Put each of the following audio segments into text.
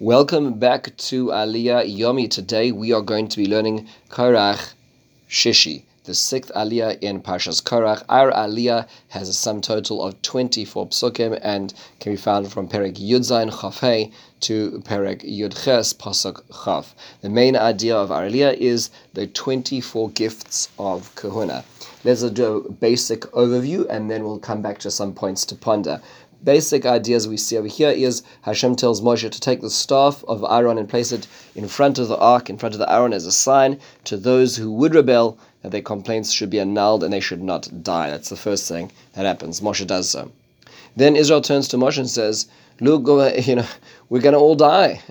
Welcome back to Aliyah Yomi. Today we are going to be learning Korach Shishi, the sixth Aliyah in Parshas Korach. Our Aliyah has a sum total of 24 psukim and can be found from Perek Yudzain Chafei to Perek Yudches Pasuk Chaf. The main idea of our Aliyah is the 24 gifts of Kahuna. Let's do a basic overview and then we'll come back to some points to ponder basic ideas we see over here is Hashem tells Moshe to take the staff of Aaron and place it in front of the ark, in front of the Aaron as a sign to those who would rebel that their complaints should be annulled and they should not die. That's the first thing that happens. Moshe does so. Then Israel turns to Moshe and says, Look, you know, we're going to all die.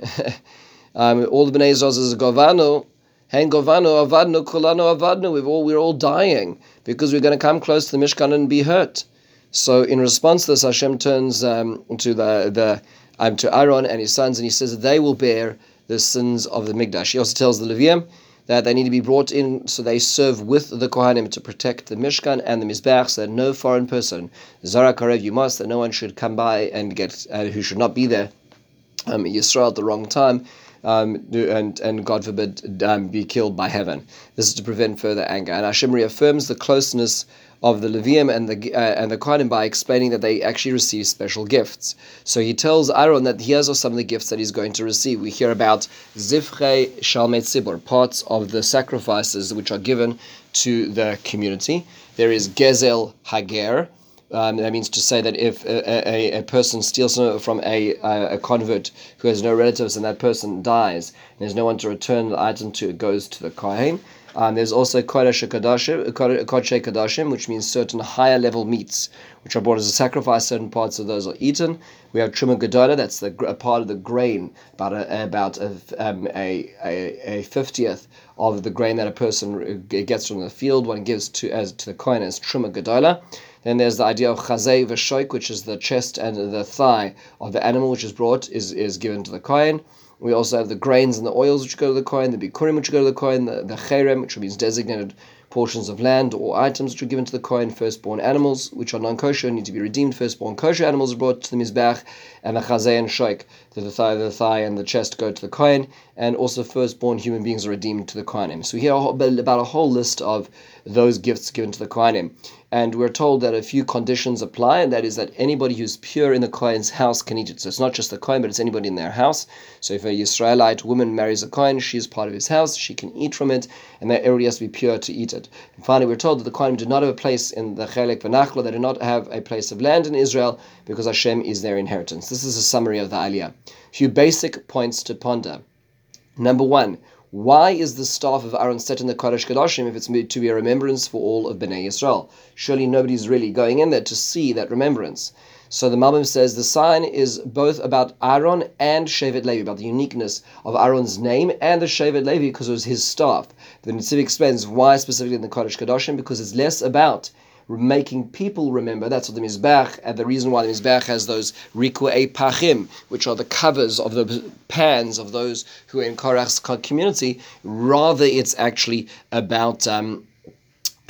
um, all the Bnei Israel says, Govano, Hen Govano, Avadnu, Kulano, Avadnu. We've all, we're all dying because we're going to come close to the Mishkan and be hurt. So in response to this, Hashem turns um, to the the um, to Aaron and his sons, and he says they will bear the sins of the Mikdash. He also tells the Levium that they need to be brought in so they serve with the Kohanim to protect the Mishkan and the Mizbech, so that no foreign person, Zara Karev, you must, that no one should come by and get, uh, who should not be there, um, Yisrael at the wrong time, um, and, and God forbid, um, be killed by heaven. This is to prevent further anger. And Hashem reaffirms the closeness of the Levium and the uh, and the Kohanim by explaining that they actually receive special gifts. So he tells Aaron that here's some of the gifts that he's going to receive. We hear about Zivche Shalmei Tzibur, parts of the sacrifices which are given to the community. There is Gezel Hager, um, that means to say that if a, a, a person steals from a, a, convert who has no relatives and that person dies, and there's no one to return the item to, it goes to the Kohen. Um, there's also Kodesh Kadashim, which means certain higher level meats, which are brought as a sacrifice. Certain parts of those are eaten. We have Truma Gedola, that's the a part of the grain, about a, about a, um, a, a, a, 50th of the grain that a person gets from the field, one gives to as to the coin as Truma Gedola. Then there's the idea of chazei v'shoik, which is the chest and the thigh of the animal which is brought, is, is given to the kohen. We also have the grains and the oils which go to the kohen, the bikurim which go to the kohen, the, the cherem, which means designated portions of land or items which are given to the kohen, firstborn animals which are non-kosher need to be redeemed, firstborn kosher animals are brought to the mizbech, and the chazay and shoik, the thigh, the thigh and the chest go to the kohen, and also firstborn human beings are redeemed to the kohenim. So we hear about a whole list of those gifts given to the kohenim. And we're told that a few conditions apply, and that is that anybody who's pure in the Kohen's house can eat it. So it's not just the Kohen, but it's anybody in their house. So if a Israelite woman marries a Kohen, she is part of his house, she can eat from it, and that everybody has to be pure to eat it. And finally, we're told that the Kohen do not have a place in the Chelek V'Nachla, they do not have a place of land in Israel, because Hashem is their inheritance. This is a summary of the Aliyah. A few basic points to ponder. Number one, why is the staff of Aaron set in the Kodesh Kodashim if it's to be a remembrance for all of Bnei Yisrael? Surely nobody's really going in there to see that remembrance. So the Malbim says the sign is both about Aaron and Shevet Levi, about the uniqueness of Aaron's name and the Shevet Levi because it was his staff. The Netziv explains why specifically in the Kodesh Kodashim because it's less about making people remember. That's what the Mizbech, and the reason why the Mizbech has those Riku'e Pachim, which are the covers of the pans of those who are in Korach's community. Rather, it's actually about. Um,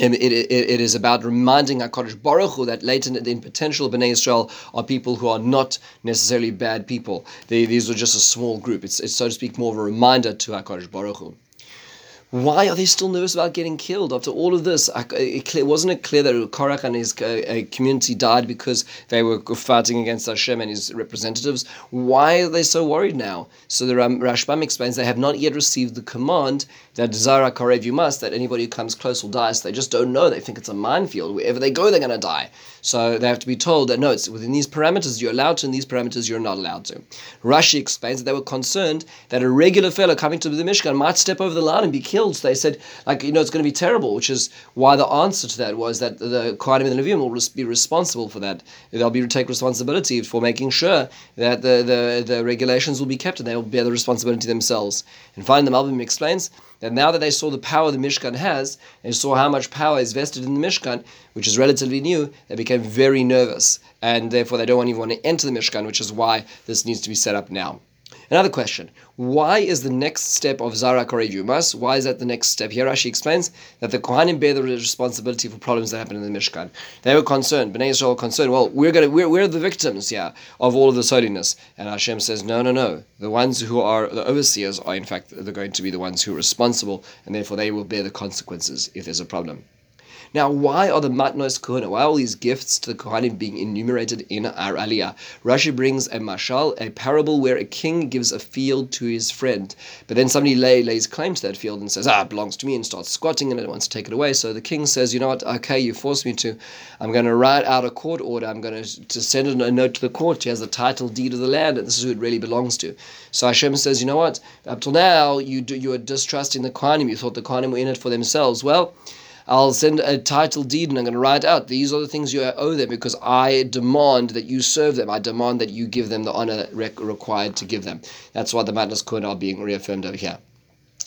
it, it, it is about reminding HaKadosh Baruch Hu that latent in potential Bnei Israel are people who are not necessarily bad people. They, these are just a small group. It's, it's, so to speak, more of a reminder to HaKadosh Baruch Hu. Why are they still nervous about getting killed after all of this? It, wasn't it clear that Korach and his uh, community died because they were fighting against Hashem and his representatives? Why are they so worried now? So the Rashbam explains they have not yet received the command that Zara Karev you must, that anybody who comes close will die. So they just don't know. They think it's a minefield. Wherever they go, they're going to die. So they have to be told that no, it's within these parameters you're allowed to, and these parameters you're not allowed to. Rashi explains that they were concerned that a regular fellow coming to the Mishkan might step over the line and be killed They said, like, you know, it's going to be terrible, which is why the answer to that was that the Kohanim and the Levium will be responsible for that. They'll be take responsibility for making sure that the, the, the regulations will be kept and they will bear the responsibility themselves. And finally, the Malbim explains that now that they saw the power the Mishkan has, and saw how much power is vested in the Mishkan, which is relatively new, they became very nervous, and therefore they don't even want to enter the Mishkan, which is why this needs to be set up now. Another question: Why is the next step of Zara Yumas? Why is that the next step? Here Rashi explains that the Kohanim bear the responsibility for problems that happen in the Mishkan. They were concerned, Bnei Israel were concerned. Well, we're to we're, we're the victims, yeah, of all of this holiness. And Hashem says, no, no, no. The ones who are the overseers are in fact they're going to be the ones who are responsible, and therefore they will bear the consequences if there's a problem. Now, why are the matnos kohuna? Why are all these gifts to the kohanim being enumerated in our aliyah? Rashi brings a mashal, a parable where a king gives a field to his friend, but then somebody lay, lays claim to that field and says, "Ah, it belongs to me," and starts squatting in it and wants to take it away. So the king says, "You know what? Okay, you forced me to. I'm going to write out a court order. I'm going to, send a note to the court. He has the title deed of the land, and this is who it really belongs to." So Hashem says, "You know what? Up till now, you do, you are distrusting the kohanim. You thought the kohanim were in it for themselves. Well." I'll send a title deed and I'm going to write out these are the things you owe them because I demand that you serve them. I demand that you give them the honor required to give them. That's why the matnos could are being reaffirmed over here.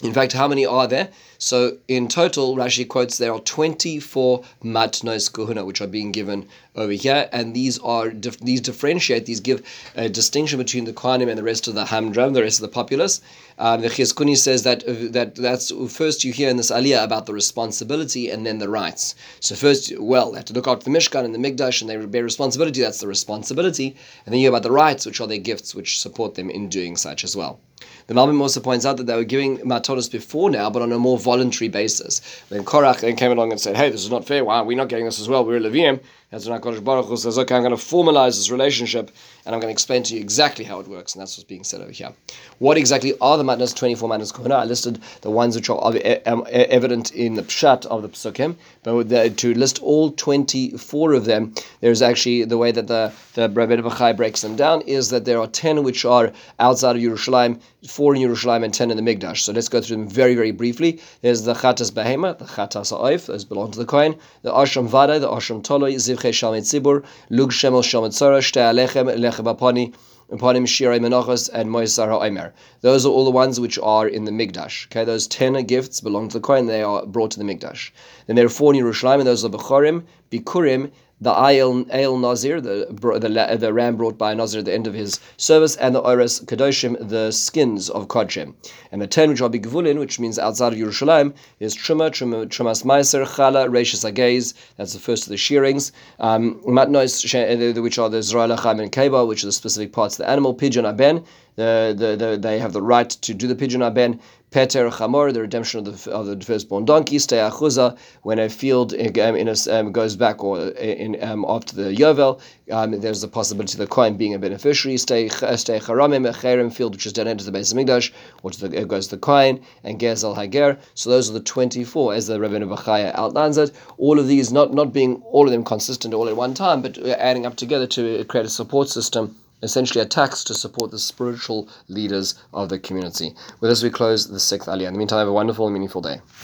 In fact, how many are there? So in total, Rashi quotes there are 24 matnos kuhuna, which are being given over here, and these are dif- these differentiate, these give a distinction between the Kohanim and the rest of the Hamdram, the rest of the populace. Um, the Chizkuni says that uh, that that's first you hear in this aliyah about the responsibility and then the rights. So first, well, they have to look after the Mishkan and the Mikdash, and they bear responsibility. That's the responsibility, and then you hear about the rights, which are their gifts, which support them in doing such as well. The Malbim also points out that they were giving matonos before now, but on a more voluntary basis. When Korach then came along and said, "Hey, this is not fair. Why are we not getting this as well? We're Levium." HaKadosh Baruch Hu says, okay, I'm going to formalize this relationship and I'm going to explain to you exactly how it works. And that's what's being said over here. What exactly are the matnos, 24 matnos kohuna? I listed the ones which are evident in the pshat of the psukim, but to list all 24 of them, there's actually the way that the, the Rabbi Bachai breaks them down is that there are 10 which are outside of Yerushalayim, 4 in Yerushalayim, and 10 in the Mikdash. So let's go through them very, very briefly. There's the Chatas Behema, the Chatas Aif, those belong to the Kohen, the Ashram Vada, the Ashram Toloi, Ziv Shalmei Tzibur, Lug Shemel Shalmei Tzara, Shte Alechem, Lechem Apani, Panim Shirai Menachos, and Moisar HaOmer. Those are all the ones which are in the Migdash. Okay, those ten gifts belong to the Kohen, they are brought to the Migdash. Then there are four in Yerushalayim, and those are Bechorim, Bikurim, the Ail, Ail Nazir, the, the, the ram brought by Nazir at the end of his service, and the Ores Kadoshim, the skins of Kodshim. And the ten which are Bigvulin, which means outside of Yerushalayim, is Truma, Truma Trumas Meiser, Chala, Reishis Agez, that's the first of the shearings. Um, Matnois, which are the Zerah Lacham and Keba, which are the specific parts of the animal, Pidyon Aben, the, the, the, they have the right to do the Pidyon Aben, Peter Chamor, the redemption of the, of the firstborn donkey, Sdei Achuza, when a field um, in a, um, goes back or in, um, after the Yovel, um, there's the possibility of the coin being a beneficiary. Sdei Charamim, a Cherem field which is done into the base of Migdash, which the, it goes the coin, and Gezel Hager. So those are the 24, as the Rebbeinu Bachaya outlines it. All of these not, not being all of them consistent all at one time, but adding up together to create a support system essentially a tax to support the spiritual leaders of the community. With this, we close the sixth aliyah. In the meantime, have a wonderful and meaningful day.